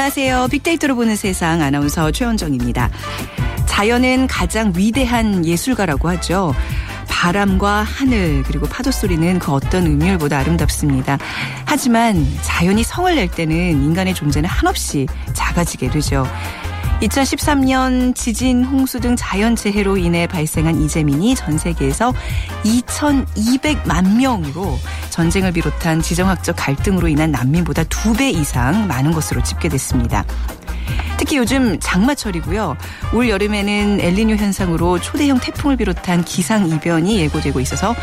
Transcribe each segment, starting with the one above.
안녕하세요. 빅데이터로 보는 세상 아나운서 최원정입니다. 자연은 가장 위대한 예술가라고 하죠. 바람과 하늘 그리고 파도 소리는 그 어떤 음율보다 아름답습니다. 하지만 자연이 성을 낼 때는 인간의 존재는 한없이 작아지게 되죠. 2013년 지진, 홍수 등 자연재해로 인해 발생한 이재민이 전 세계에서 2,200만 명으로 전쟁을 비롯한 지정학적 갈등으로 인한 난민보다 두 배 이상 많은 것으로 집계됐습니다. 특히 요즘 장마철이고요. 올 여름에는 엘리뇨 현상으로 초대형 태풍을 비롯한 기상 이변이 예고되고 있어서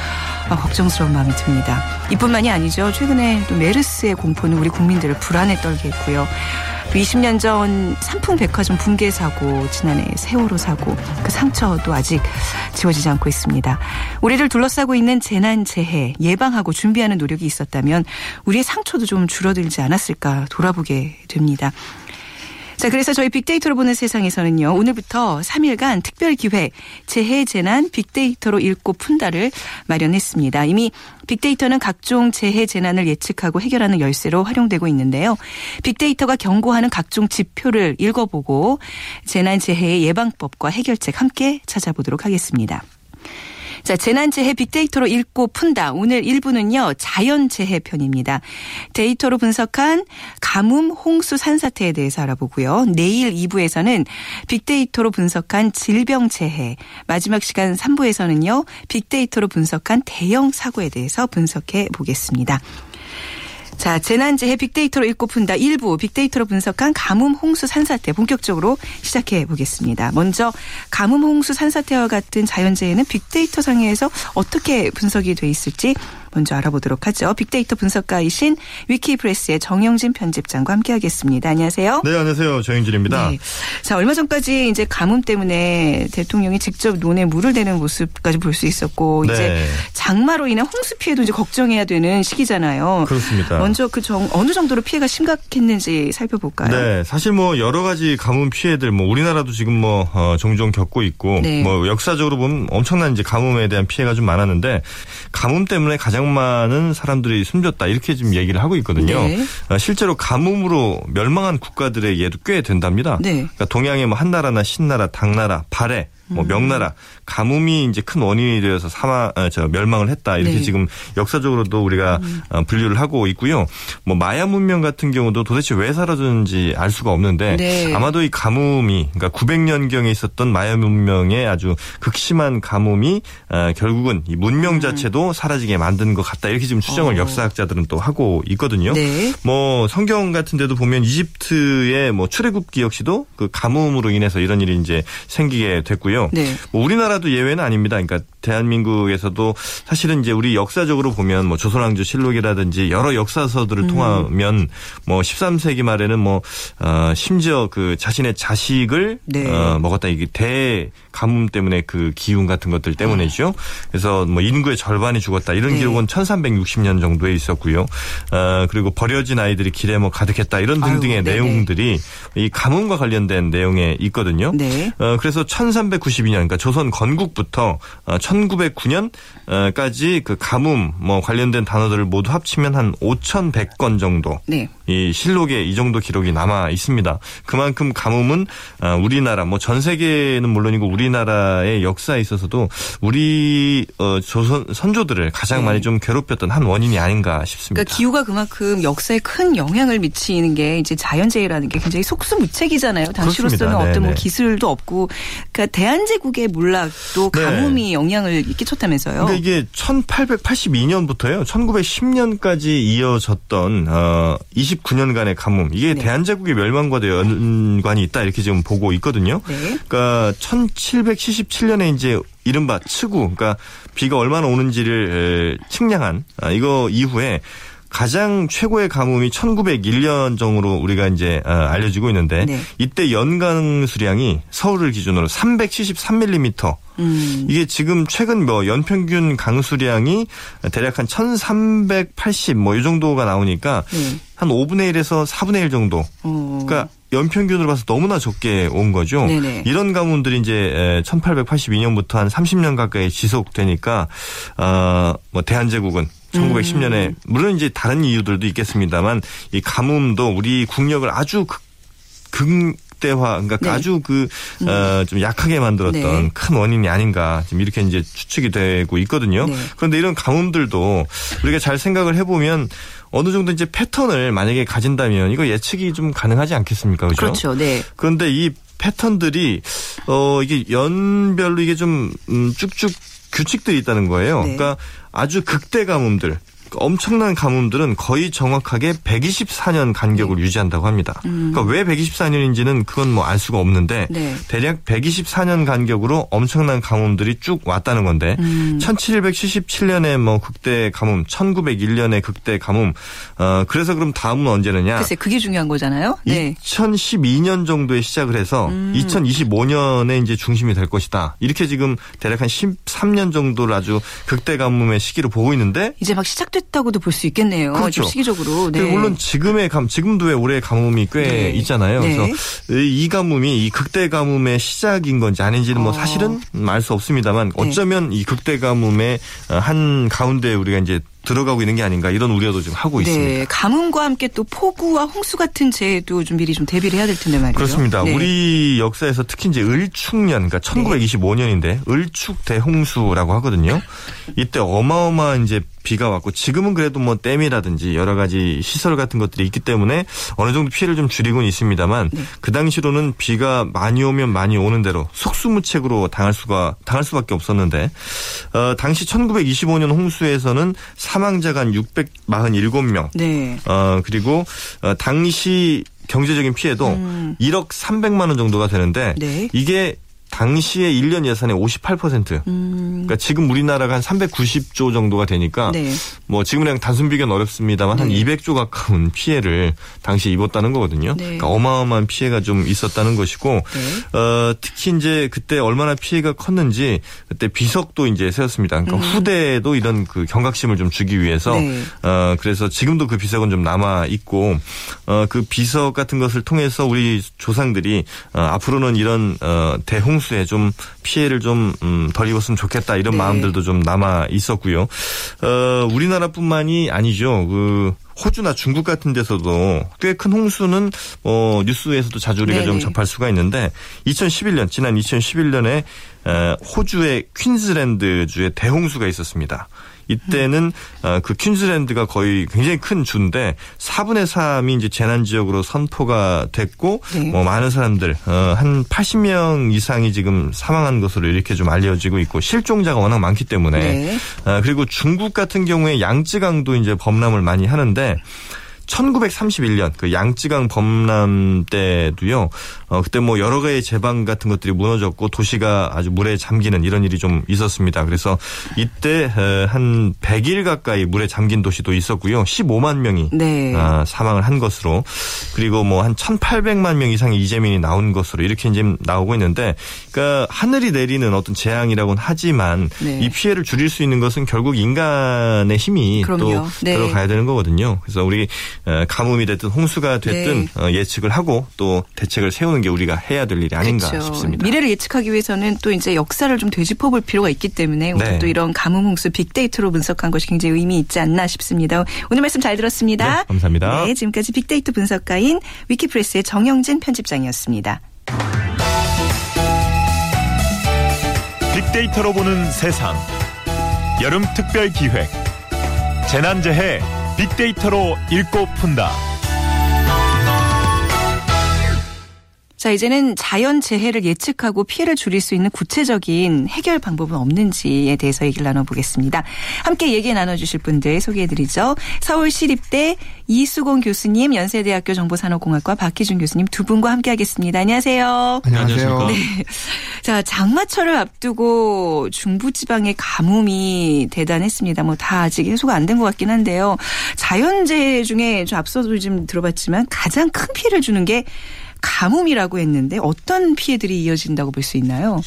아, 걱정스러운 마음이 듭니다. 이뿐만이 아니죠. 최근에 또 메르스의 공포는 우리 국민들을 불안에 떨게 했고요. 20년 전 삼풍 백화점 붕괴 사고, 지난해 세월호 사고, 그 상처도 아직 지워지지 않고 있습니다. 우리를 둘러싸고 있는 재난, 재해, 예방하고 준비하는 노력이 있었다면 우리의 상처도 좀 줄어들지 않았을까 돌아보게 됩니다. 자, 그래서 저희 빅데이터로 보는 세상에서는요, 오늘부터 3일간 특별 기획 재해 재난 빅데이터로 읽고 푼다를 마련했습니다. 이미 빅데이터는 각종 재해 재난을 예측하고 해결하는 열쇠로 활용되고 있는데요. 빅데이터가 경고하는 각종 지표를 읽어보고 재난 재해의 예방법과 해결책 함께 찾아보도록 하겠습니다. 자, 재난재해 빅데이터로 읽고 푼다. 오늘 1부는요, 자연재해 편입니다. 데이터로 분석한 가뭄, 홍수, 산사태에 대해서 알아보고요. 내일 2부에서는 빅데이터로 분석한 질병재해, 마지막 시간 3부에서는요, 빅데이터로 분석한 대형 사고에 대해서 분석해 보겠습니다. 자, 재난재해 빅데이터로 읽고 푼다 1부 빅데이터로 분석한 가뭄, 홍수, 산사태 본격적으로 시작해 보겠습니다. 먼저 가뭄, 홍수, 산사태와 같은 자연재해는 빅데이터 상에서 어떻게 분석이 돼 있을지 먼저 알아보도록 하죠. 빅데이터 분석가이신 위키프레스의 정영진 편집장과 함께하겠습니다. 안녕하세요. 네, 안녕하세요. 정영진입니다. 네. 자, 얼마 전까지 이제 가뭄 때문에 대통령이 직접 논에 물을 대는 모습까지 볼 수 있었고 네. 이제 장마로 인한 홍수 피해도 이제 걱정해야 되는 시기잖아요. 그렇습니다. 먼저 그 정, 어느 정도로 피해가 심각했는지 살펴볼까요? 네, 사실 뭐 여러 가지 가뭄 피해들 뭐 우리나라도 지금 뭐 어, 종종 겪고 있고 네. 뭐 역사적으로 보면 엄청난 이제 가뭄에 대한 피해가 좀 많았는데 가뭄 때문에 가장 많은 사람들이 숨졌다 이렇게 지금 얘기를 하고 있거든요. 네. 어, 실제로 가뭄으로 멸망한 국가들의 예도 꽤 된답니다. 네. 그러니까 동양의 뭐 한나라나 신나라, 당나라, 발해 뭐 음. 명나라 가뭄이 이제 큰 원인이 되어서 사망 아, 저 멸망을 했다 이렇게 네. 지금 역사적으로도 우리가 음. 어, 분류를 하고 있고요. 뭐 마야 문명 같은 경우도 도대체 왜 사라졌는지 알 수가 없는데 네. 아마도 이 가뭄이 그러니까 900년 경에 있었던 마야 문명의 아주 극심한 가뭄이 어, 결국은 이 문명 음. 자체도 사라지게 만든 것 같다 이렇게 지금 추정을 어. 역사학자들은 또 하고 있거든요. 네. 뭐 성경 같은 데도 보면 이집트의 뭐 출애굽기 역시도 그 가뭄으로 인해서 이런 일이 이제 생기게 됐고요. 네. 뭐 우리나라도 예외는 아닙니다. 그러니까 대한민국에서도 사실은 이제 우리 역사적으로 보면 뭐 조선왕조 실록이라든지 여러 역사서들을 음. 통하면 뭐 13세기 말에는 뭐 어, 심지어 그 자신의 자식을 네. 어, 먹었다 이게 대 가뭄 때문에 그 기운 같은 것들 때문이죠. 그래서 뭐 인구의 절반이 죽었다 이런 네. 기록은 1360년 정도에 있었고요. 어, 그리고 버려진 아이들이 길에 뭐 가득했다 이런 등등의 아유, 내용들이 이 가뭄과 관련된 내용에 있거든요. 네. 어, 그래서 1392년 그러니까 조선 건국부터 어, 1909년까지 그 가뭄 뭐 관련된 단어들을 모두 합치면 한 5,100건 정도. 네. 이 실록에 이 정도 기록이 남아 있습니다. 그만큼 가뭄은 어, 우리나라 뭐 전 세계는 물론이고 우리나라의 역사에 있어서도 우리 어, 조선 선조들을 가장 네. 많이 좀 괴롭혔던 한 원인이 아닌가 싶습니다. 그러니까 기후가 그만큼 역사에 큰 영향을 미치는 게 이제 자연재해라는 게 굉장히 속수무책이잖아요. 당시로서는. 어떤 뭐 기술도 없고 그러니까 대한제국의 몰락도 네. 가뭄이 네. 영향을 끼쳤다면서요. 그러니까 이게 1882년부터요. 1910년까지 이어졌던 어 29년간의 가뭄 이게 네. 대한제국의 멸망과도 연관이 있다 이렇게 지금 보고 있거든요. 네. 그러니까 1777년에 이제 이른바 츠구 그러니까 비가 얼마나 오는지를 측량한 아, 이거 이후에 가장 최고의 가뭄이 1901년 정으로 우리가 이제 어, 알려지고 있는데 네. 이때 연강 수량이 서울을 기준으로 373mm 음. 이게 지금 최근 뭐 연평균 강수량이 대략 한 1380 뭐 이 정도가 나오니까 네. 한 5분의 1에서 4분의 1 정도. 어. 그러니까 연평균으로 봐서 너무나 적게 온 거죠. 네네. 이런 가뭄들이 이제 1882년부터 한 30년 가까이 지속되니까 어뭐 대한제국은 1910년에 음. 물론 이제 다른 이유들도 있겠습니다만 이 가뭄도 우리 국력을 아주 극 극대화, 그러니까 네. 아주 그, 음. 어, 좀 약하게 만들었던 네. 큰 원인이 아닌가, 지금 이렇게 이제 추측이 되고 있거든요. 네. 그런데 이런 가뭄들도 우리가 잘 생각을 해보면 어느 정도 이제 패턴을 만약에 가진다면 이거 예측이 좀 가능하지 않겠습니까? 그렇죠? 그렇죠. 네. 그런데 이 패턴들이 어 이게 연별로 이게 좀 음, 쭉쭉 규칙들이 있다는 거예요. 네. 그러니까 아주 극대 가뭄들 엄청난 가뭄들은 거의 정확하게 124년 간격을 네. 유지한다고 합니다. 음. 그러니까 왜 124년인지는 그건 뭐 알 수가 없는데 네. 대략 124년 간격으로 엄청난 가뭄들이 쭉 왔다는 건데 음. 1777년에 뭐 극대 가뭄, 1901년에 극대 가뭄. 어 그래서 그럼 다음은 언제느냐? 글쎄 그게 중요한 거잖아요. 네. 2012년 정도에 시작을 해서 음. 2025년에 이제 중심이 될 것이다. 이렇게 지금 대략 한 13년 정도를 아주 극대 가뭄의 시기로 보고 있는데 이제 막 시작 시작됐다고도 볼 수 있겠네요. 그렇죠. 시기적으로. 네. 물론 지금의 감, 지금도 왜 올해 가뭄이 꽤 네. 있잖아요. 네. 그래서 이 가뭄이 이 극대 가뭄의 시작인 건지 아닌지는 뭐 어. 사실은 알 수 없습니다만 네. 어쩌면 이 극대 가뭄의 한 가운데 우리가 이제 들어가고 있는 게 아닌가 이런 우려도 좀 하고 네, 있습니다. 가뭄과 함께 또 폭우와 홍수 같은 재해도 좀 미리 좀 대비를 해야 될 텐데 말이죠. 그렇습니다. 네. 우리 역사에서 특히 이제 을축년, 그러니까 1925년인데 을축 대홍수라고 하거든요. 이때 어마어마한 이제 비가 왔고 지금은 그래도 뭐 댐이라든지 여러 가지 시설 같은 것들이 있기 때문에 어느 정도 피해를 좀 줄이고는 있습니다만 네. 그 당시로는 비가 많이 오면 많이 오는 대로 속수무책으로 당할 수가 당할 수밖에 없었는데 어, 당시 1925년 홍수에서는 사망자가 한 647명. 네. 어, 그리고 어, 당시 경제적인 피해도 음. 1억 300만 원 정도가 되는데 네. 이게 당시에 1년 예산의 58%. 음. 그러니까 지금 우리나라가 한 390조 정도가 되니까 네. 뭐 지금 그냥 단순 비교는 어렵습니다만 네. 한 200조 가까운 피해를 당시에 입었다는 거거든요. 네. 그러니까 어마어마한 피해가 좀 있었다는 것이고 네. 어, 특히 이제 그때 얼마나 피해가 컸는지 그때 비석도 이제 세웠습니다. 그러니까 음. 후대에도 이런 그 경각심을 좀 주기 위해서 네. 어, 그래서 지금도 그 비석은 좀 남아 있고 어, 그 비석 같은 것을 통해서 우리 조상들이 어, 앞으로는 이런 어, 대홍 홍수에 좀 피해를 좀덜 음, 입었으면 좋겠다 이런 네. 마음들도 좀 남아 있었고요. 어, 우리나라뿐만이 아니죠. 그 호주나 중국 같은 데서도 꽤 큰 홍수는 어 뉴스에서도 자주 우리가 네네. 좀 접할 수가 있는데 2011년 지난 2011년에 호주의 퀸즈랜드주에 대홍수가 있었습니다. 이때는 어, 그 퀸즈랜드가 거의 굉장히 큰 주인데 4분의 3이 이제 재난 지역으로 선포가 됐고 네. 뭐 많은 사람들 어, 한 80명 이상이 지금 사망한 것으로 이렇게 좀 알려지고 있고 실종자가 워낙 많기 때문에 네. 어, 그리고 중국 같은 경우에 양쯔강도 이제 범람을 많이 하는데 1931년 그 양쯔강 범람 때도요. 어 그때 뭐 여러 가지 제방 같은 것들이 무너졌고 도시가 아주 물에 잠기는 이런 일이 좀 있었습니다. 그래서 이때 한 100일 가까이 물에 잠긴 도시도 있었고요. 15만 명이 네. 아, 사망을 한 것으로 그리고 뭐 한 1,800만 명 이상의 이재민이 나온 것으로 이렇게 이제 나오고 있는데 그러니까 하늘이 내리는 어떤 재앙이라고는 하지만 네. 이 피해를 줄일 수 있는 것은 결국 인간의 힘이 그럼요. 또 네. 들어가야 되는 거거든요. 그래서 우리 가뭄이 됐든 홍수가 됐든 네. 어, 예측을 하고 또 대책을 세우는 게 우리가 해야 될 일이 아닌가 그렇죠. 싶습니다. 미래를 예측하기 위해서는 또 이제 역사를 좀 되짚어볼 필요가 있기 때문에 오늘 네. 또 이런 가뭄 홍수 빅데이터로 분석한 것이 굉장히 의미 있지 않나 싶습니다. 오늘 말씀 잘 들었습니다. 네, 감사합니다. 네, 지금까지 빅데이터 분석가인 위키프레스의 정영진 편집장이었습니다. 빅데이터로 보는 세상. 여름 특별 기획. 재난재해 빅데이터로 읽고 푼다. 자, 이제는 자연 재해를 예측하고 피해를 줄일 수 있는 구체적인 해결 방법은 없는지에 대해서 얘기를 나눠보겠습니다. 함께 얘기 나눠주실 분들 소개해드리죠. 서울시립대 이수공 교수님, 연세대학교 정보산업공학과 박희준 교수님 두 분과 함께 하겠습니다. 안녕하세요. 안녕하세요. 네. 자, 장마철을 앞두고 중부지방의 가뭄이 대단했습니다. 뭐 다 아직 해소가 안 된 것 같긴 한데요. 자연재해 중에 좀 앞서도 좀 들어봤지만 가장 큰 피해를 주는 게 가뭄이라고 했는데 어떤 피해들이 이어진다고 볼 수 있나요?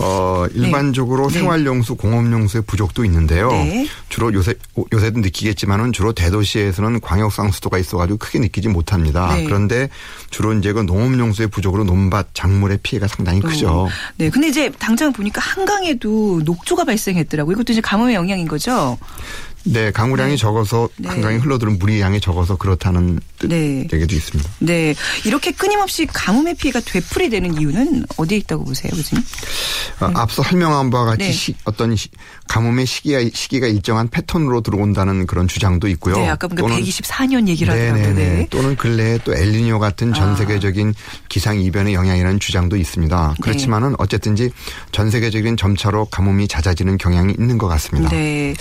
어, 일반적으로 네. 생활용수, 공업용수의 부족도 있는데요. 네. 주로 요새, 요새도 느끼겠지만은 주로 대도시에서는 광역상수도가 있어가지고 크게 느끼지 못합니다. 네. 그런데 주로 이제 그 농업용수의 부족으로 논밭, 작물의 피해가 상당히 크죠. 네. 근데 이제 당장 보니까 한강에도 녹조가 발생했더라고요. 이것도 이제 가뭄의 영향인 거죠? 네, 강우량이 네. 적어서 네. 한강에 흘러들은 물이 양이 적어서 그렇다는 네. 얘기도 있습니다. 네, 이렇게 끊임없이 가뭄의 피해가 되풀이되는 이유는 어디에 있다고 보세요, 교수님? 아, 앞서 설명한 바와 같이 네. 시, 어떤 시, 가뭄의 시기가 시기가 일정한 패턴으로 들어온다는 그런 주장도 있고요. 네, 아까 보니까 124년 얘기를 하더라고요. 네. 또는 근래에 또 엘니뇨 같은 전 아. 세계적인 아. 기상 이변의 영향이라는 주장도 있습니다. 네. 그렇지만은 어쨌든지 전 세계적인 점차로 가뭄이 잦아지는 경향이 있는 것 같습니다. 네.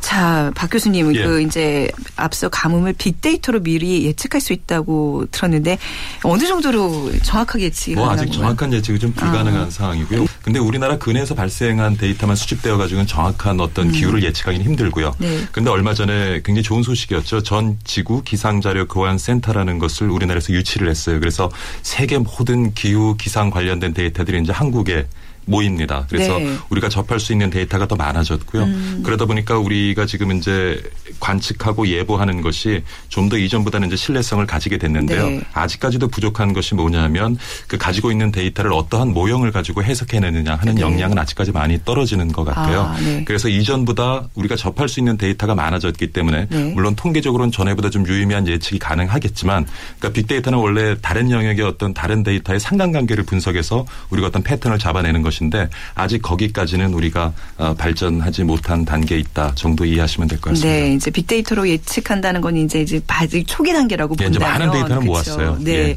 자, 박 교수님, 예. 그 이제 앞서 가뭄을 빅데이터로 미리 예측할 수 있다고 들었는데 어느 정도로 정확하게 예측이 뭐 아직 정확한 예측이 좀 불가능한 아. 상황이고요. 근데 우리나라 근해에서 발생한 데이터만 수집되어 가지고는 정확한 어떤 음. 기후를 예측하기는 힘들고요. 네. 근데 얼마 전에 굉장히 좋은 소식이었죠. 전 지구 기상자료 교환 센터라는 것을 우리나라에서 유치를 했어요. 그래서 세계 모든 기후 기상 관련된 데이터들이 이제 한국에 모입니다. 그래서 네. 우리가 접할 수 있는 데이터가 더 많아졌고요. 음. 그러다 보니까 우리가 지금 이제 관측하고 예보하는 것이 좀 더 이전보다는 이제 신뢰성을 가지게 됐는데요. 네. 아직까지도 부족한 것이 뭐냐면 그 가지고 있는 데이터를 어떠한 모형을 가지고 해석해내느냐 하는 네. 역량은 아직까지 많이 떨어지는 것 같아요. 아, 네. 그래서 이전보다 우리가 접할 수 있는 데이터가 많아졌기 때문에 네. 물론 통계적으로는 전에보다 좀 유의미한 예측이 가능하겠지만 그러니까 빅데이터는 원래 다른 영역의 어떤 다른 데이터의 상관관계를 분석해서 우리가 어떤 패턴을 잡아내는 것이 것인데 아직 거기까지는 우리가 어, 발전하지 못한 단계에 있다 정도 이해하시면 될 것 같습니다. 네, 이제 빅데이터로 예측한다는 건 이제 이제 아직 초기 단계라고 예, 본다면 많은 데이터는 그렇죠. 모았어요. 네, 예.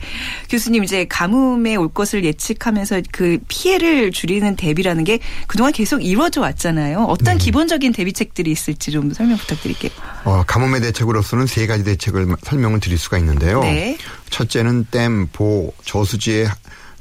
교수님 이제 가뭄에 올 것을 예측하면서 그 피해를 줄이는 대비라는 게 그동안 계속 이루어져 왔잖아요. 어떤 네. 기본적인 대비책들이 있을지 좀 설명 부탁드릴게요. 어, 가뭄의 대책으로서는 세 가지 대책을 설명을 드릴 수가 있는데요. 네. 첫째는 댐, 보, 저수지의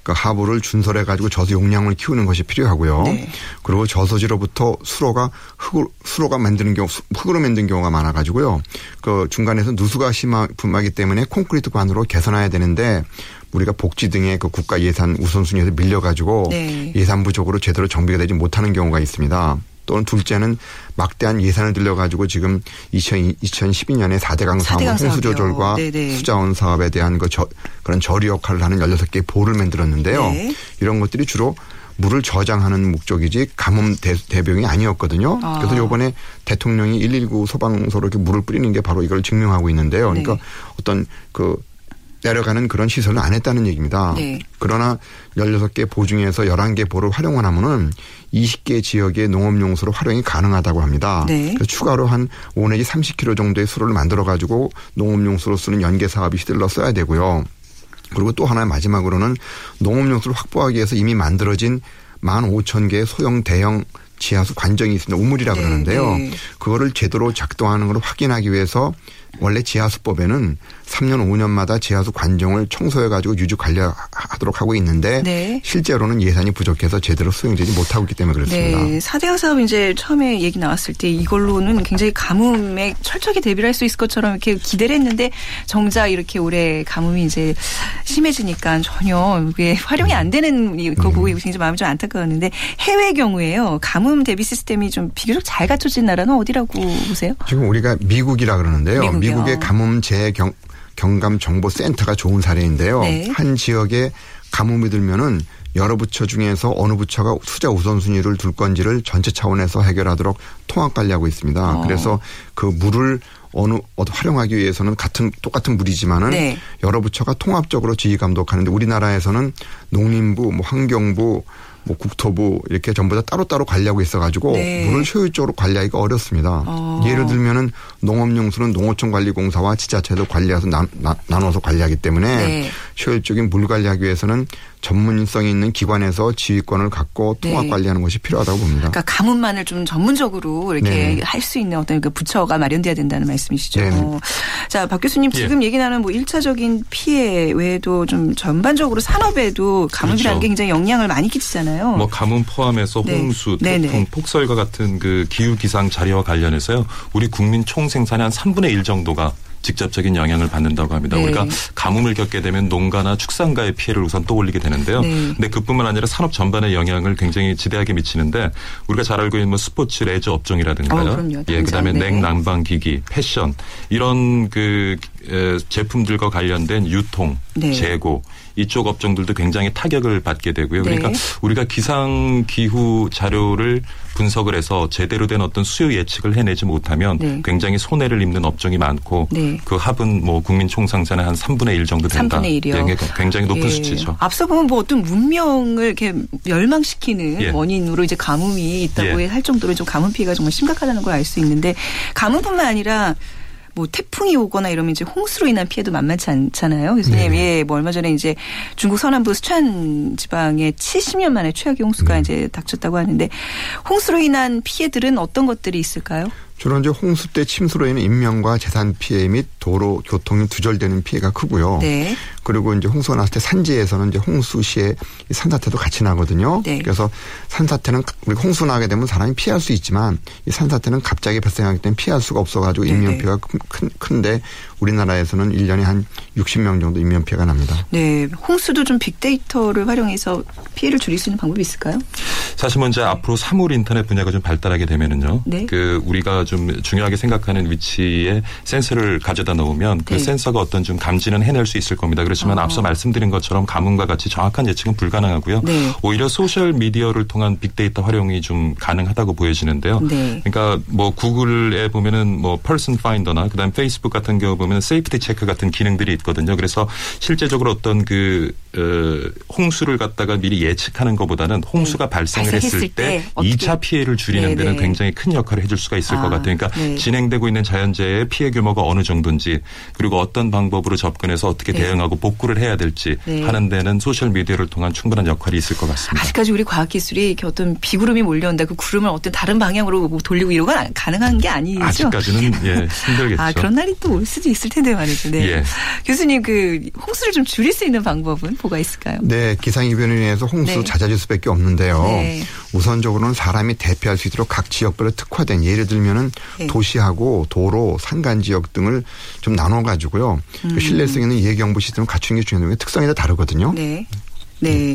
그 하부를 준설해 가지고 저수 용량을 키우는 것이 필요하고요. 네. 그리고 저수지로부터 수로가 흙을 수로가 만드는 경우 흙으로 만든 경우가 많아 가지고요. 그 중간에서 누수가 심하기 때문에 콘크리트 관으로 개선해야 되는데 우리가 복지 등의 그 국가 예산 우선순위에서 밀려 가지고 네. 예산 부족으로 제대로 정비가 되지 못하는 경우가 있습니다. 또는 둘째는 막대한 예산을 들려가지고 지금 2000, 2012년에 4대 강 사업, 홍수 조절과 수자원 사업에 대한 그 저, 그런 저리 역할을 하는 16개의 보를 만들었는데요. 네. 이런 것들이 주로 물을 저장하는 목적이지 가뭄 대, 대병이 아니었거든요. 아. 그래서 요번에 대통령이 119 소방서로 이렇게 물을 뿌리는 게 바로 이걸 증명하고 있는데요. 그러니까 네. 어떤 그 내려가는 그런 시설을 안 했다는 얘기입니다. 네. 그러나 16개 보 중에서 11개 보를 활용을 하면은 20개 지역의 농업용수로 활용이 가능하다고 합니다. 네. 추가로 한 5 내지 30km 정도의 수로를 만들어 가지고 농업용수로 쓰는 연계 사업이 시들러 써야 되고요. 그리고 또 하나 마지막으로는 농업용수를 확보하기 위해서 이미 만들어진 15,000개의 소형 대형 지하수 관정이 있습니다. 우물이라 네, 그러는데요. 네. 그거를 제대로 작동하는 걸 확인하기 위해서 원래 지하수법에는 3년 5년마다 지하수 관정을 청소해 가지고 유지 관리하도록 하고 있는데 네. 실제로는 예산이 부족해서 제대로 수행되지 못하고 있기 때문에 그렇습니다. 네. 4대강 사업 이제 처음에 얘기 나왔을 때 이걸로는 굉장히 가뭄에 철저하게 대비를 할 수 있을 것처럼 이렇게 기대를 했는데 정작 이렇게 올해 가뭄이 이제 심해지니까 전혀 그게 활용이 안 되는 거 보고 음. 굉장히 마음이 좀 안타까웠는데 해외 경우에요. 가뭄 대비 시스템이 좀 비교적 잘 갖춰진 나라는 어디라고 보세요? 지금 우리가 미국이라 그러는데요. 미국이요. 미국의 가뭄 재경 경감 정보 센터가 좋은 사례인데요. 네. 한 지역에 가뭄이 들면은 여러 부처 중에서 어느 부처가 투자 우선순위를 둘 건지를 전체 차원에서 해결하도록 통합 관리하고 있습니다. 어. 그래서 그 물을 어느 활용하기 위해서는 같은 똑같은 물이지만은 네. 여러 부처가 통합적으로 지휘 감독하는데 우리나라에서는 농림부, 뭐 환경부, 뭐 국토부 이렇게 전부 다 따로따로 관리하고 있어가지고 네. 물을 효율적으로 관리하기가 어렵습니다. 어. 예를 들면은 농업용수는 농어촌 관리공사와 지자체도 관리해서 나, 나, 나눠서 관리하기 때문에 네. 효율적인 물 관리하기 위해서는 전문성이 있는 기관에서 지휘권을 갖고 통합 네. 관리하는 것이 필요하다고 봅니다. 그러니까 가뭄만을 좀 전문적으로 이렇게 네. 할수 있는 어떤 그 부처가 마련돼야 된다는 말씀이시죠. 네. 자, 박 교수님 예. 지금 예. 얘기 나는 뭐 1차적인 피해 외에도 좀 전반적으로 산업에도 가뭄이라는 그렇죠. 게 굉장히 영향을 많이 끼치잖아요. 뭐 가뭄 포함해서 네. 홍수, 네. 태풍, 폭설과 같은 그 기후 기상 자리와 관련해서요. 우리 국민 총 생산의 한 3분의 1 정도가 직접적인 영향을 받는다고 합니다. 네. 우리가 가뭄을 겪게 되면 농가나 축산가의 피해를 우선 떠올리게 되는데요. 네. 근데 그뿐만 아니라 산업 전반에 영향을 굉장히 지대하게 미치는데 우리가 잘 알고 있는 뭐 스포츠 레저 업종이라든가요. 어, 예, 그다음에 네. 냉난방 기기, 패션 이런 그 제품들과 관련된 유통, 네. 재고 이쪽 업종들도 굉장히 타격을 받게 되고요. 그러니까 네. 우리가 기상 기후 자료를 분석을 해서 제대로 된 어떤 수요 예측을 해내지 못하면 네. 굉장히 손해를 입는 업종이 많고 네. 그 합은 뭐 국민 총상산의 한 3분의 1 정도 된다. 3분의 1이요. 네, 굉장히 높은 예. 수치죠. 앞서 보면 뭐 어떤 문명을 이렇게 멸망시키는 예. 원인으로 이제 가뭄이 있다고 예. 할 정도로 좀 가뭄 피해가 정말 심각하다는 걸 알 수 있는데 가뭄뿐만 아니라 뭐 태풍이 오거나 이러면 이제 홍수로 인한 피해도 만만치 않잖아요. 교수님, 네. 예, 뭐 얼마 전에 이제 중국 서남부 수천 지방에 70년 만에 최악의 홍수가 네. 이제 닥쳤다고 하는데 홍수로 인한 피해들은 어떤 것들이 있을까요? 주로 이제 홍수 때 침수로 인한 인명과 재산 피해 및 도로 교통이 두절되는 피해가 크고요. 네. 그리고 이제 홍수가 났을 때 산지에서는 이제 홍수 시에 산사태도 같이 나거든요. 네. 그래서 산사태는 우리 홍수 나게 되면 사람이 피할 수 있지만 이 산사태는 갑자기 발생하기 때문에 피할 수가 없어가지고 네, 인명 피해가 큰, 큰데 우리나라에서는 1년에 한 60명 정도 인명 피해가 납니다. 네. 홍수도 좀 빅데이터를 활용해서 피해를 줄일 수 있는 방법이 있을까요? 사실 먼저 앞으로 사물 인터넷 분야가 좀 발달하게 되면은요. 네. 그 우리가 좀 중요하게 생각하는 위치에 센서를 가져다 놓으면 그 네. 센서가 어떤 좀 감지는 해낼 수 있을 겁니다. 그렇지만 어. 앞서 말씀드린 것처럼 가뭄과 같이 정확한 예측은 불가능하고요. 네. 오히려 소셜 미디어를 통한 빅데이터 활용이 좀 가능하다고 보여지는데요. 네. 그러니까 뭐 구글에 보면은 뭐 Person Finder나 그다음 페이스북 같은 경우 보면 Safety Check 같은 기능들이 있거든요. 그래서 실제적으로 어떤 그 어, 홍수를 갖다가 미리 예측하는 것보다는 홍수가 네. 발생을 했을 때, 때 2차 피해를 줄이는 데는 네, 네. 굉장히 큰 역할을 해줄 수가 있을 아, 것 같아요. 그러니까 네. 진행되고 있는 자연재해의 피해 규모가 어느 정도인지 그리고 어떤 방법으로 접근해서 어떻게 네. 대응하고 복구를 해야 될지 하는 데는 소셜 미디어를 통한 충분한 역할이 있을 것 같습니다. 아직까지 우리 과학기술이 어떤 비구름이 몰려온다 그 구름을 어떤 다른 방향으로 돌리고 이런 건 가능한 게 아니죠. 아직까지는 예, 힘들겠죠. 아 그런 날이 또 올 수도 있을 텐데 말이죠. 네. 예. 교수님 그 홍수를 좀 줄일 수 있는 방법은 뭐가 있을까요? 네, 기상이변에 인해서 홍수 네. 잦아질 수밖에 없는데요. 네. 우선적으로는 사람이 대피할 수 있도록 각 지역별로 특화된 예를 들면은 네. 도시하고 도로, 산간 지역 등을 좀 나눠 가지고요. 그 음. 신뢰성 있는 예경보 시스템을 갖추는 게 중요한데 특성이 다 다르거든요. 네. 네.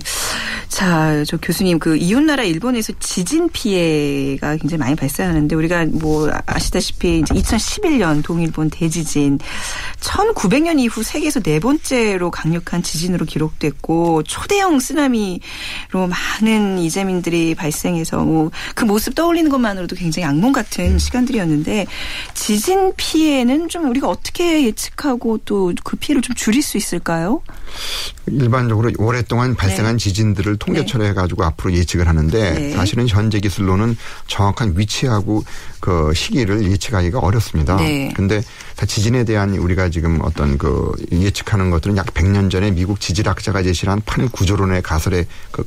자, 저 교수님 그 이웃나라 일본에서 지진 피해가 굉장히 많이 발생하는데 우리가 뭐 아시다시피 이제 2011년 동일본 대지진 1900년 이후 세계에서 네 번째로 강력한 지진으로 기록됐고 초대형 쓰나미로 많은 이재민들이 발생해서 뭐 그 모습 떠올리는 것만으로도 굉장히 악몽 같은 음. 시간들이었는데 지진 피해는 좀 우리가 어떻게 예측하고 또 그 피해를 좀 줄일 수 있을까요? 일반적으로 오랫동안 발생한 네. 지진들을 통계처리 해가지고 앞으로 예측을 하는데 네. 사실은 현재 기술로는 정확한 위치하고 그 시기를 예측하기가 어렵습니다. 네. 근데 지진에 대한 우리가 지금 어떤 그 예측하는 것들은 약 100년 전에 미국 지질학자가 제시한 판 구조론의 가설에 그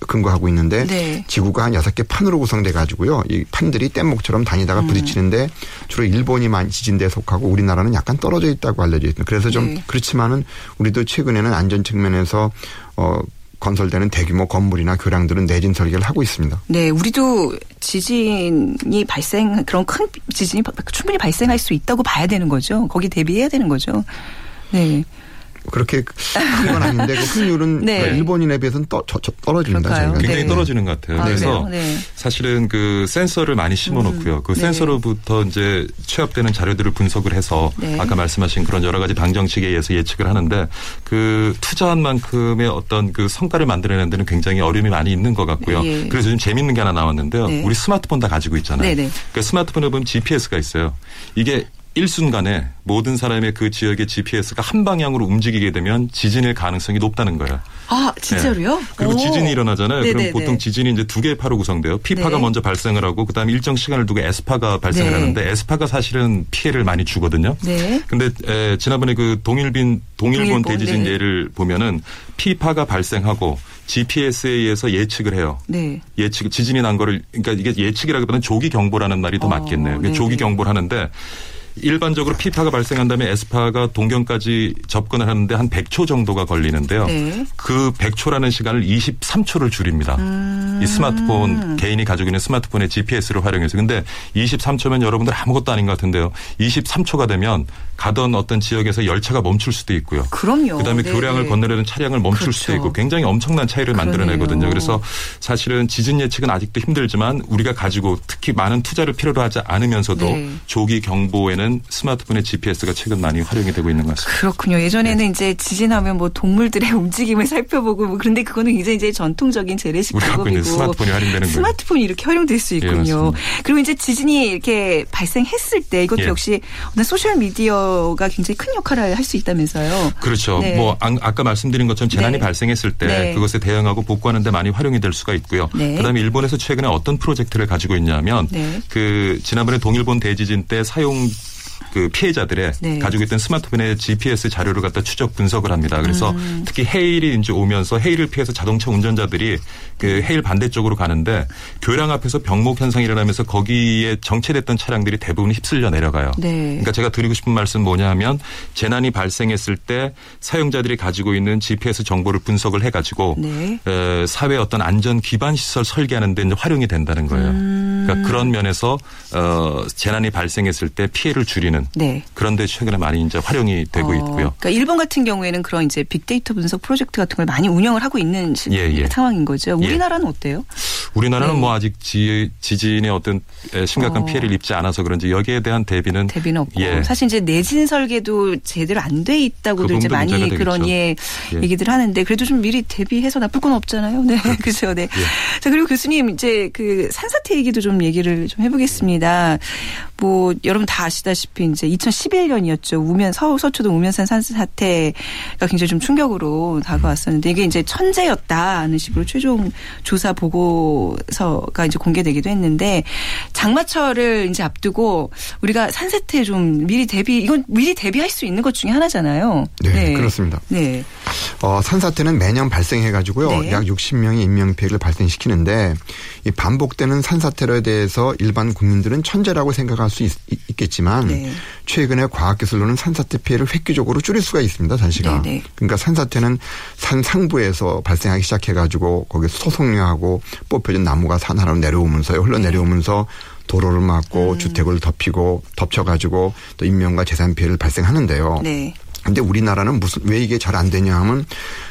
근거하고 있는데 네. 지구가 한 여섯 개 판으로 구성돼 가지고요. 이 판들이 뗏목처럼 다니다가 음. 부딪히는데 주로 일본이 많이 지진대에 속하고 우리나라는 약간 떨어져 있다고 알려져 있습니다. 그래서 좀 네. 그렇지만은 우리도 최근에는 안전 측면에서 어 건설되는 대규모 건물이나 교량들은 내진 설계를 하고 있습니다. 네, 우리도 지진이 발생 그런 큰 지진이 충분히 발생할 수 있다고 봐야 되는 거죠. 거기 대비해야 되는 거죠. 네. 그렇게 큰 건 아닌데 그 확률은 네. 일본인에 비해서는 떠, 저, 저 떨어집니다. 저희가. 굉장히 네. 떨어지는 것 같아요. 아, 그래서 네. 사실은 그 센서를 많이 심어 놓고요. 그 네. 센서로부터 이제 취합되는 자료들을 분석을 해서 네. 아까 말씀하신 그런 여러 가지 방정식에 의해서 예측을 하는데 그 투자한 만큼의 어떤 그 성과를 만들어내는 데는 굉장히 어려움이 많이 있는 것 같고요. 예. 그래서 좀 재밌는 게 하나 나왔는데요. 네. 우리 스마트폰 다 가지고 있잖아요. 그 스마트폰에 보면 GPS가 있어요. 이게 일순간에 모든 사람의 그 지역의 GPS가 한 방향으로 움직이게 되면 지진일 가능성이 높다는 거예요. 아, 진짜로요? 네. 그리고 오. 지진이 일어나잖아요. 네네네. 그럼 보통 지진이 이제 두 개의 파로 구성돼요. P파가 네. 먼저 발생을 하고 그다음에 일정 시간을 두고 S파가 발생을 네. 하는데 S파가 사실은 피해를 많이 주거든요. 네. 근데 에, 지난번에 그 동일빈 동일본, 동일본 대지진 네. 예를 보면은 P파가 발생하고 GPS에 의해서 예측을 해요. 네. 예측 지진이 난 거를 그러니까 이게 예측이라기보다는 조기 경보라는 말이 더 어, 맞겠네요. 네. 조기 경보를 하는데 일반적으로 피파가 발생한 다음에 에스파가 동경까지 접근을 하는데 한 100초 정도가 걸리는데요. 네. 그 100초라는 시간을 23초를 줄입니다. 음. 이 스마트폰 개인이 가지고 있는 스마트폰의 GPS를 활용해서 근데 23초면 여러분들 아무것도 아닌 것 같은데요. 23초가 되면 가던 어떤 지역에서 열차가 멈출 수도 있고요. 그럼요. 그다음에 네 교량을 건너려는 차량을 멈출 그렇죠. 수도 있고 굉장히 엄청난 차이를 만들어내거든요. 그래서 사실은 지진 예측은 아직도 힘들지만 우리가 가지고 특히 많은 투자를 필요로 하지 않으면서도 네. 조기 경보에는 때는 스마트폰의 GPS가 최근 많이 활용이 되고 있는 것 같습니다. 그렇군요. 예전에는 네. 이제 지진하면 뭐 동물들의 움직임을 살펴보고 뭐 그런데 그거는 이제 이제 전통적인 재래식 방법이고 스마트폰이 활용되는 스마트폰이 거예요. 이렇게 활용될 수 예, 있군요. 예, 그리고 이제 지진이 이렇게 발생했을 때 이것도 예. 역시 소셜 미디어가 굉장히 큰 역할을 할 수 있다면서요. 그렇죠. 네. 뭐 아 까 말씀드린 것처럼 재난이 네. 발생했을 때 네. 그것에 대응하고 복구하는 데 많이 활용이 될 수가 있고요. 네. 그다음에 일본에서 최근에 어떤 프로젝트를 가지고 있냐면 네. 그 지난번에 동일본 대지진 때 사용 그 피해자들의 네. 가지고 있던 스마트폰의 GPS 자료를 갖다 추적 분석을 합니다. 그래서 음. 특히 해일이 이제 오면서 해일을 피해서 자동차 운전자들이 그 네. 해일 반대쪽으로 가는데 교량 앞에서 병목 현상이 일어나면서 거기에 정체됐던 차량들이 대부분 휩쓸려 내려가요. 네. 그러니까 제가 드리고 싶은 말씀 뭐냐하면 재난이 발생했을 때 사용자들이 가지고 있는 GPS 정보를 분석을 해가지고 네. 사회 어떤 안전 기반 시설 설계하는 데 활용이 된다는 거예요. 음. 그러니까 그런 면에서 어 재난이 발생했을 때 피해를 줄이는 네. 그런데 최근에 많이 이제 활용이 되고 어, 있고요. 그러니까 일본 같은 경우에는 그런 이제 빅데이터 분석 프로젝트 같은 걸 많이 운영을 하고 있는 예, 예. 상황인 거죠. 예. 우리나라는 예. 어때요? 우리나라는 네. 뭐 아직 지, 지진의 어떤 심각한 어. 피해를 입지 않아서 그런지 여기에 대한 대비는 대비는 없고 예. 사실 이제 내진 설계도 제대로 안 돼 있다고도 그 이제 많이 그런 예, 예, 얘기들 하는데 그래도 좀 미리 대비해서 나쁠 건 없잖아요. 네, 그렇죠. 네. 예. 자 그리고 교수님 이제 그 산사태 얘기도 좀 얘기를 좀 해보겠습니다. 뭐 여러분 다 아시다시피 이제 2011년이었죠. 우면 서울 서초동 우면산 산사 사태가 굉장히 좀 충격으로 다가왔었는데 이게 이제 천재였다는 식으로 최종 조사 보고서가 이제 공개되기도 했는데 장마철을 이제 앞두고 우리가 산사태 좀 미리 대비 이건 미리 대비할 수 있는 것 중에 하나잖아요. 네, 네. 그렇습니다. 네. 어, 산사태는 매년 발생해 가지고요. 네. 약 60명의 인명 피해를 발생시키는데 이 반복되는 산사태에 대해서 일반 국민들은 천재라고 생각할 수 있, 겠지만 네. 최근에 과학 기술로는 산사태 피해를 획기적으로 줄일 수가 있습니다. 사실가 네, 네. 그러니까 산사태는 산 상부에서 발생하기 시작해가지고 거기서 소송류하고 뽑혀진 나무가 산 하나로 내려오면서 흘러내려오면서 도로를 막고 음. 주택을 덮이고 덮쳐가지고 또 인명과 재산 피해를 발생하는데요. 네. 근데 우리나라는 무슨 왜 이게 잘 안 되냐 하면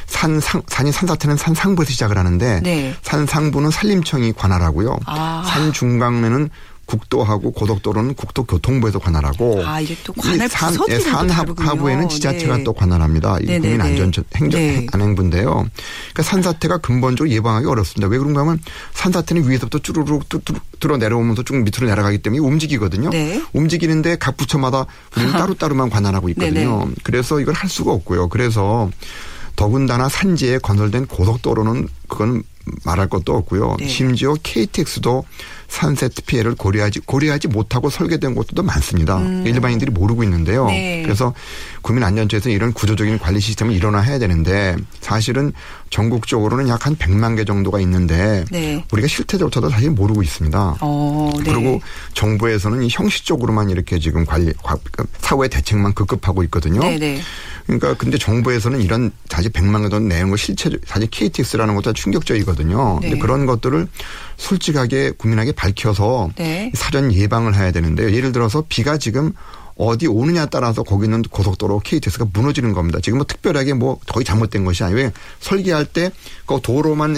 산 상, 산이 산사태는 산 상부에서 시작을 하는데 네. 산 상부는 산림청이 관할하고요. 아. 산 중간에는 국도하고 고속도로는 국토교통부에서 관할하고 아, 이게 또 관할 산, 예, 산 하부에는 지자체가 네. 또 관할합니다. 이 국민 안전 행정 네. 안행부인데요. 그러니까 산사태가 근본적으로 예방하기 어렵습니다. 왜 그런가 하면 산사태는 위에서부터 쭈루룩 뚫어 내려오면서 쭉 밑으로 내려가기 때문에 움직이거든요. 네. 움직이는데 각 부처마다 우리는 따로따로만 관할하고 있거든요. 네네. 그래서 이걸 할 수가 없고요. 그래서 더군다나 산지에 건설된 고속도로는 그건 말할 것도 없고요. 네. 심지어 KTX도 산세트 피해를 고려하지 고려하지 못하고 설계된 곳도 많습니다. 음. 일반인들이 모르고 있는데요. 네. 그래서 국민안전처에서 이런 구조적인 관리 시스템을 일어나야 되는데 사실은 전국적으로는 약 한 100만 개 정도가 있는데 네. 우리가 실태조차도 사실 모르고 있습니다. 어, 네. 그리고 정부에서는 이 형식적으로만 이렇게 지금 관리 사후의 대책만 급급하고 있거든요. 네, 네. 그러니까 근데 정부에서는 이런 사실 100만 원 내용을 실체 사실 KTX라는 것도 충격적이거든요. 네. 근데 그런 것들을 솔직하게 국민에게 밝혀서 네. 사전 예방을 해야 되는데요. 예를 들어서 비가 지금 어디 오느냐에 따라서 거기는 고속도로 KTX가 무너지는 겁니다. 지금 뭐 특별하게 뭐 거의 잘못된 것이 아니고 설계할 때 그 도로만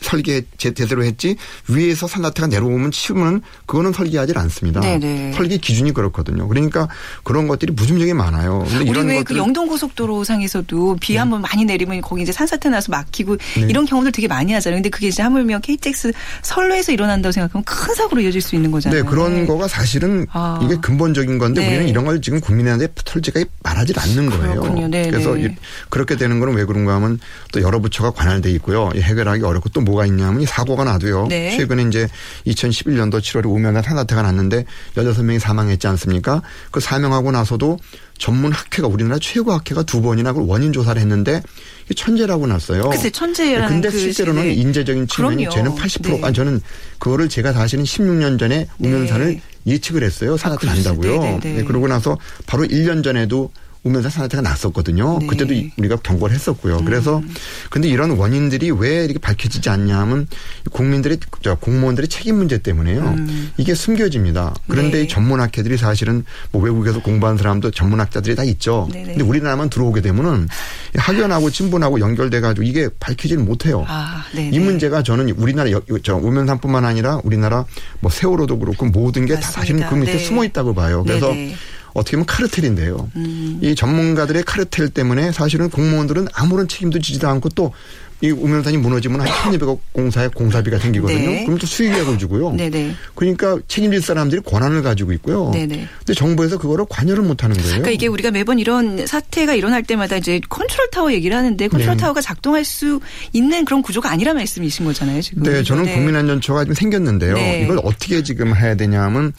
설계 제대로 했지 위에서 산사태가 내려오면 치우면 그거는 설계하지 않습니다. 네네. 설계 기준이 그렇거든요. 그러니까 그런 것들이 무중력이 많아요. 근데 이런 왜그 영동 고속도로 상에서도 비 한번 네. 많이 내리면 거기 이제 산사태 나서 막히고 네. 이런 경우들 되게 많이 하잖아요. 근데 그게 이제 하물며 KTX 선로에서 일어난다고 생각하면 큰 사고로 이어질 수 있는 거잖아요. 네, 그런 네. 거가 사실은 아. 이게 근본적인 건데 네. 우리는 이런 걸 지금 국민한테 솔직하게 말하지 않는 거예요. 네, 그래서 네. 그렇게 되는 거는 왜 그런가 하면 또 여러 부처가 관할돼 있고요. 해결하기 어렵고 또 뭐가 있냐면 이 사고가 나도요. 네. 최근에 이제 2011년도 7월에 오면한 산사태가 났는데 16명이 사망했지 않습니까? 그 사명하고 나서도 전문 학회가 우리나라 최고 학회가 두 번이나 그 원인 조사를 했는데 천재라고 났어요. 글쎄 천재라는 근데 그 실제로는 시 인재적인 측면이 그럼요. 쟤는 80%가 네. 저는 그거를 제가 사실은 16년 전에 우면산을 네. 예측을 했어요. 산사태 아, 난다고요. 네, 네, 네. 그러고 나서 바로 1년 전에도 우면산 산사태가 났었거든요. 네. 그때도 우리가 경고를 했었고요. 음. 그래서 근데 이런 원인들이 왜 이렇게 밝혀지지 않냐 하면 국민들의 저 공무원들의 책임 문제 때문에요. 음. 이게 숨겨집니다. 그런데 네. 이 전문학회들이 사실은 뭐 외국에서 공부한 사람도 전문학자들이 다 있죠. 네네. 근데 우리나라만 들어오게 되면은 학연하고 친분하고 연결돼 가지고 이게 밝히지를 못해요. 아, 이 문제가 저는 우리나라 저 우면산뿐만 아니라 우리나라 뭐 세월호도 그렇고 모든 게 다 사실은 그 밑에 네. 숨어 있다고 봐요. 그래서 네네. 어떻게 보면 카르텔인데요. 음. 이 전문가들의 카르텔 때문에 사실은 공무원들은 아무런 책임도 지지도 않고 또 이 우면산이 무너지면 한 1200억 공사에 공사비가 생기거든요. 네. 그럼 또 수의계약을 주고요. 네네. 그러니까 책임질 사람들이 권한을 가지고 있고요. 네네. 근데 정부에서 그거를 관여를 못 하는 거예요. 그러니까 이게 우리가 매번 이런 사태가 일어날 때마다 이제 컨트롤 타워 얘기를 하는데 컨트롤 네. 타워가 작동할 수 있는 그런 구조가 아니라 말씀이신 거잖아요, 지금. 네, 저는 네. 국민안전처가 지금 생겼는데요. 네. 이걸 어떻게 지금 해야 되냐면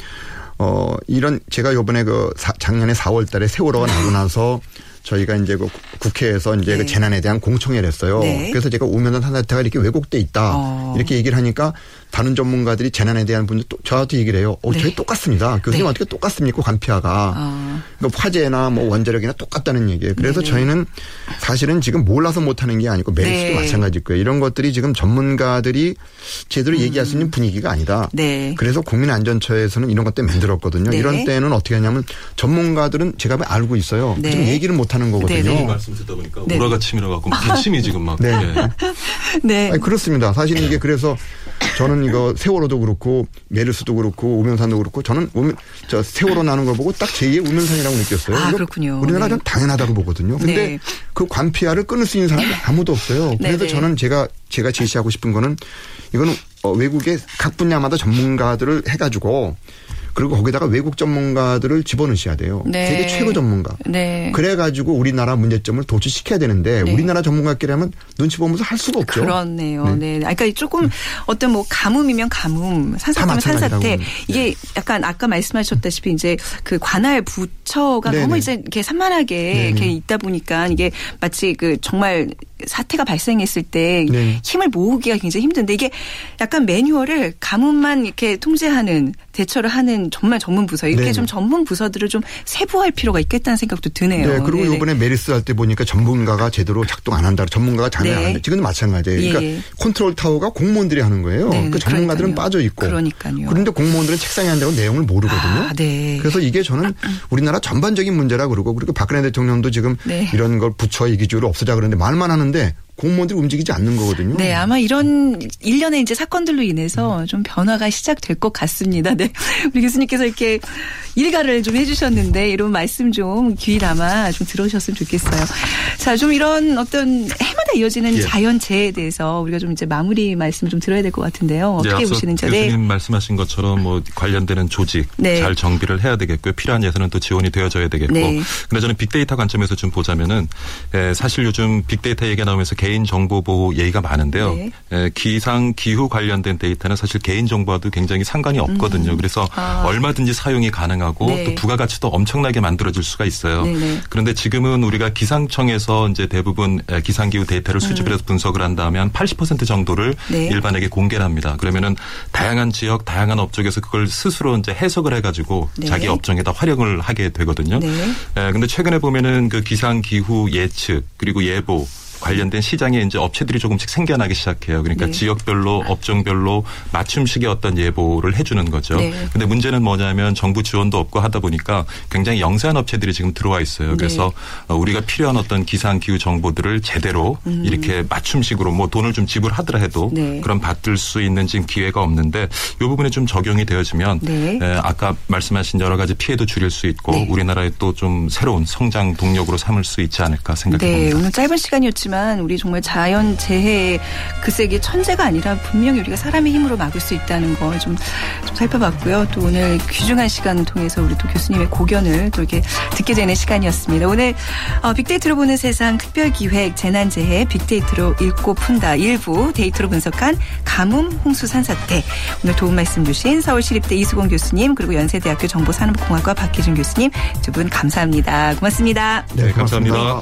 어 이런 제가 요번에 그 사, 작년에 4월 달에 세월호가 나고 나서 저희가 이제 그 국회에서 이제 그 네. 그 재난에 대한 공청회를 했어요. 네. 그래서 제가 우면산 산사태가 이렇게 왜곡돼 있다. 어. 이렇게 얘기를 하니까 다른 전문가들이 재난에 대한 분들 또 저한테 얘기를 해요. 어, 네. 저희 똑같습니다. 교수님 네. 어떻게 똑같습니까? 간피아가. 어. 그러니까 화재나 뭐 원자력이나 똑같다는 얘기예요. 그래서 네. 저희는 사실은 지금 몰라서 못하는 게 아니고 메리츠도 네. 마찬가지일 거예요. 이런 것들이 지금 전문가들이 제대로 음. 얘기할 수 있는 분위기가 아니다. 네. 그래서 국민안전처에서는 이런 것들 만들었거든요. 네. 이런 때는 어떻게 하냐면 전문가들은 제가 알고 있어요. 좀 얘기를 못하는 거거든요. 네. 말씀 듣다 보니까 우라가 침이라 갖고 기침이 지금 막. 네. 네. 아니, 그렇습니다. 사실 이게 그래서 저는 이거 세월호도 그렇고 메르스도 그렇고 우면산도 그렇고 저는 우면 저 세월호 나는 걸 보고 딱 제2의 우면산이라고 느꼈어요. 아, 그렇군요. 우리나라 는 네. 당연하다고 보거든요. 근데 네. 그 관피아를 끊을 수 있는 사람이 아무도 없어요. 그래서 네, 네. 저는 제가 제가 제시하고 싶은 거는 이거는 어, 외국의 각 분야마다 전문가들을 해가지고 그리고 거기다가 외국 전문가들을 집어넣으셔야 돼요. 네. 세계 최고 전문가. 네. 그래가지고 우리나라 문제점을 도출시켜야 되는데 네. 우리나라 전문가끼리 하면 눈치 보면서 할 수가 없죠. 그렇네요. 네. 네. 그러니까 조금 어떤 뭐 가뭄이면 가뭄, 산사태면 산사태 이게 네. 약간 아까 말씀하셨다시피 이제 그 관할 부처가. 너무 이제 이렇게 산만하게. 이렇게 있다 보니까 이게 마치 그 정말 사태가 발생했을 때 네. 힘을 모으기가 굉장히 힘든데 이게 약간 매뉴얼을 가뭄만 이렇게 통제하는 대처를 하는 정말 전문 부서 이렇게 네. 좀 전문 부서들을 좀 세부할 필요가 있겠다는 생각도 드네요. 네, 그리고 네네. 이번에 메르스 할 때 보니까 전문가가 제대로 작동 안 한다. 전문가가 작동 네. 안 한다. 지금도 마찬가지예요. 그러니까 예. 컨트롤 타워가 공무원들이 하는 거예요. 네, 그 전문가들은 빠져 있고. 그러니까요. 그런데 공무원들은 책상에 앉아고 내용을 모르거든요. 아, 네. 그래서 이게 저는 우리나라 전반적인 문제라 그러고 그리고 박근혜 대통령도 지금 네. 이런 걸 부처 이기주의를 없애자 그러는데 말만 하는 데 공무원들이 움직이지 않는 거거든요. 네, 아마 이런 일련의 이제 사건들로 인해서 좀 변화가 시작될 것 같습니다. 네. 우리 교수님께서 이렇게 일가를 좀 해주셨는데 이런 말씀 좀 귀 담아 좀 들어오셨으면 좋겠어요. 자, 좀 이런 어떤 해마다 이어지는 예. 자연재해에 대해서 우리가 좀 이제 마무리 말씀 좀 들어야 될 것 같은데요. 어떻게 네, 보시는지. 교수님 네. 말씀하신 것처럼 뭐 관련되는 조직 네. 잘 정비를 해야 되겠고요. 필요한 예산은 또 지원이 되어져야 되겠고. 네. 근데 저는 빅데이터 관점에서 좀 보자면은 사실 요즘 빅데이터 얘기가 나오면서 개인 정보 보호 얘기가 많은데요. 네. 기상 기후 관련된 데이터는 사실 개인 정보와도 굉장히 상관이 없거든요. 음. 그래서 아. 얼마든지 사용이 가능하고 네. 또 부가가치도 엄청나게 만들어질 수가 있어요. 네네. 네. 그런데 지금은 우리가 기상청에서 이제 대부분 기상 기후 데이터를 수집을 해서 음. 분석을 한 다음에 한80% 정도를 네. 일반에게 공개를 합니다. 그러면은 다양한 지역, 다양한 업종에서 그걸 스스로 이제 해석을 해가지고 네. 자기 업종에다 활용을 하게 되거든요. 네. 근데 최근에 보면은 그 기상 기후 예측 그리고 예보 관련된 시장에 이제 업체들이 조금씩 생겨나기 시작해요. 그러니까 네. 지역별로 업종별로 맞춤식의 어떤 예보를 해주는 거죠. 네. 근데 문제는 뭐냐면 정부 지원도 없고 하다 보니까 굉장히 영세한 업체들이 지금 들어와 있어요. 그래서 네. 우리가 필요한 어떤 기상 기후 정보들을 제대로 음. 이렇게 맞춤식으로 뭐 돈을 좀 지불하더라 해도 네. 그런 받을 수 있는 지금 기회가 없는데 이 부분에 좀 적용이 되어지면 네. 에, 아까 말씀하신 여러 가지 피해도 줄일 수 있고 네. 우리나라의 또좀 새로운 성장 동력으로 삼을 수 있지 않을까 생각해 봅니다. 네, 오늘 짧은 시간이었지만 하지만 우리 정말 자연 재해 글쎄 이게 천재가 아니라 분명히 우리가 사람의 힘으로 막을 수 있다는 걸좀 좀 살펴봤고요. 또 오늘 귀중한 시간을 통해서 우리 또 교수님의 고견을 또 이렇게 듣게 되는 시간이었습니다. 오늘 어, 빅데이터로 보는 세상 특별기획 재난재해 빅데이터로 읽고 푼다 일부 데이터로 분석한 가뭄 홍수 산사태 오늘 도움 말씀 주신 서울시립대 이수공 교수님 그리고 연세대학교 정보산업공학과 박혜준 교수님 두 분 감사합니다. 고맙습니다. 네, 감사합니다.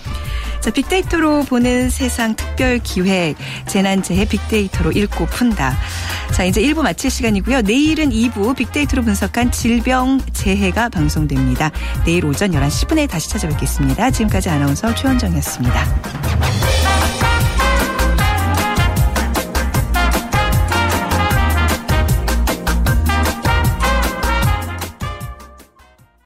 자, 빅데이터로 보는 세상 특별 기획 재난재해 빅데이터로 읽고 푼다. 자, 이제 1부 마칠 시간이고요. 내일은 2부 빅데이터로 분석한 질병 재해가 방송됩니다. 내일 오전 11시 10분에 다시 찾아뵙겠습니다. 지금까지 아나운서 최원정이었습니다.